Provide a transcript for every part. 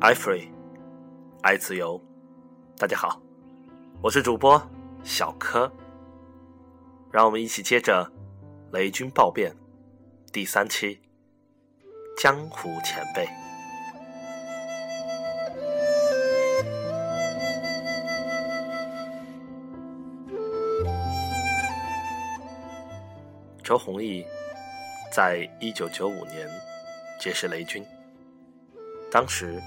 ，i free，爱自由。大家好，我是主播小柯。让我们一起接着《雷军暴变》第三期《江湖前辈》。周鸿祎在一九九五年结识雷军。当时，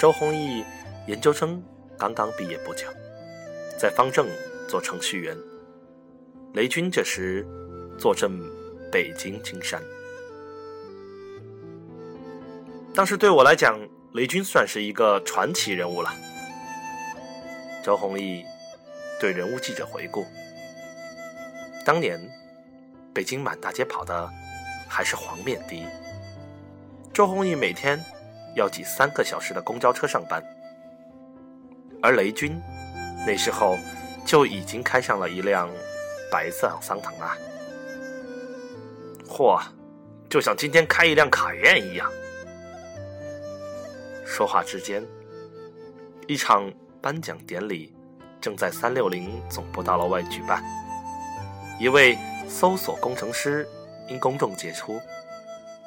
周鸿祎研究生刚刚毕业不久，在方正做程序员。雷军这时坐镇北京金山。当时对我来讲，雷军算是一个传奇人物了。周鸿祎对人物记者回顾：当年北京满大街跑的还是黄面的，周鸿祎每天。要挤三个小时的公交车上班，而雷军那时候就已经开上了一辆白色桑塔纳，嚯，就像今天开一辆卡宴一样。说话之间，一场颁奖典礼正在三六零总部大楼外举办，一位搜索工程师因公众杰出，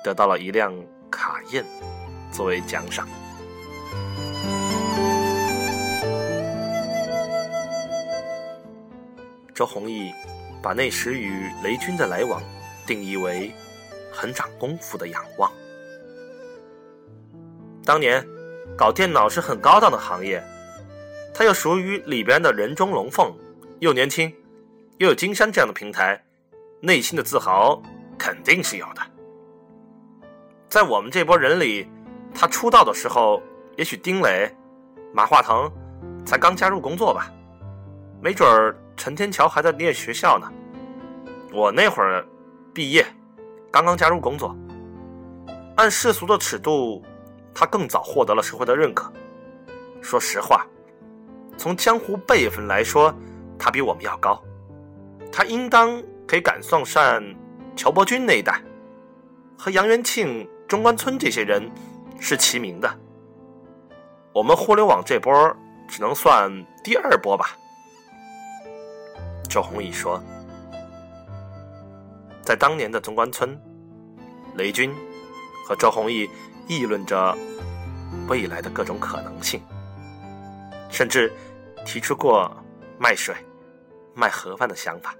得到了一辆卡宴。作为奖赏，周鸿祎把那时与雷军的来往定义为很长功夫的仰望。当年搞电脑是很高档的行业，他又属于里边的人中龙凤，又年轻，又有金山这样的平台，内心的自豪肯定是有的。在我们这波人里。他出道的时候，也许丁磊、马化腾才刚加入工作吧，没准儿陈天桥还在念学校呢。我那会儿毕业，刚刚加入工作，按世俗的尺度，他更早获得了社会的认可。说实话，从江湖辈分来说，他比我们要高，他应当可以赶上上乔伯钧那一代，和杨元庆、中关村这些人。是齐名的。我们互联网这波只能算第二波吧。周鸿祎说，在当年的中关村，雷军和周鸿祎议论着未来的各种可能性，甚至提出过卖水、卖盒饭的想法。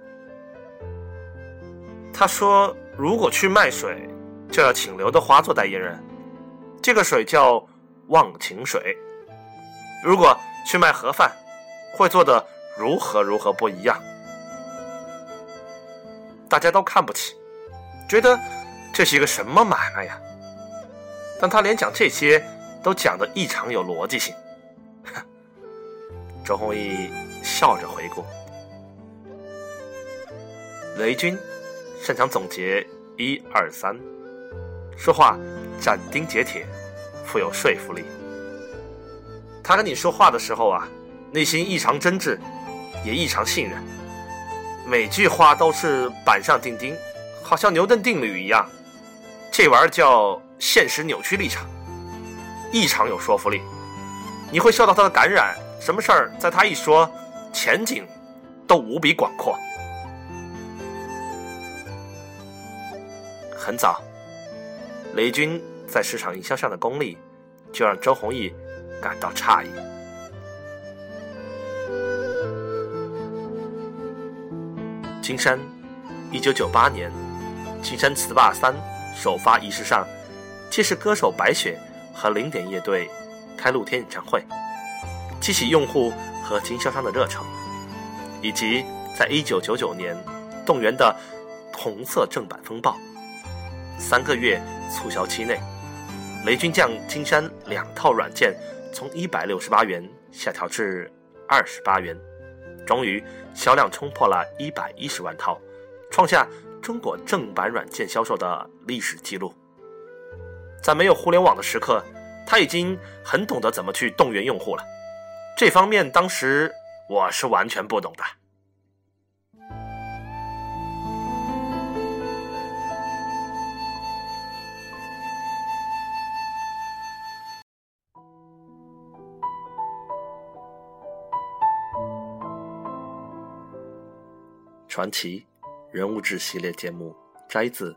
他说，如果去卖水，就要请刘德华做代言人。这个水叫忘情水。如果去卖盒饭，会做的如何如何不一样？大家都看不起，觉得这是一个什么买卖呀？但他连讲这些都讲的异常有逻辑性。周鸿祎笑着回顾，雷军擅长总结一二三，说话。斩钉截铁，富有说服力。他跟你说话的时候啊，内心异常真挚，也异常信任。每句话都是板上钉钉，好像牛顿定律一样。这玩意儿叫现实扭曲立场，异常有说服力。你会受到他的感染，什么事儿在他一说，前景都无比广阔。很早。雷军在市场营销上的功力，就让周鸿祎感到诧异。金山，一九九八年，金山词霸三首发仪式上，既是歌手白雪和零点乐队开露天演唱会，激起用户和经销商的热诚，以及在一九九九年动员的红色正版风暴。三个月促销期内，雷军将金山两套软件从一百六十八元下调至二十八元，终于销量冲破了一百一十万套，创下中国正版软件销售的历史记录。在没有互联网的时刻，他已经很懂得怎么去动员用户了。这方面当时我是完全不懂的。传奇人物志系列节目摘自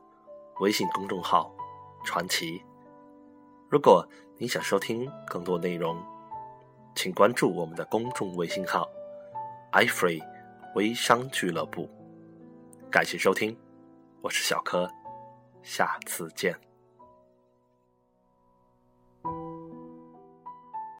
微信公众号“传奇”。如果你想收听更多内容，请关注我们的公众微信号 “iFree 微商俱乐部”。感谢收听，我是小柯，下次见。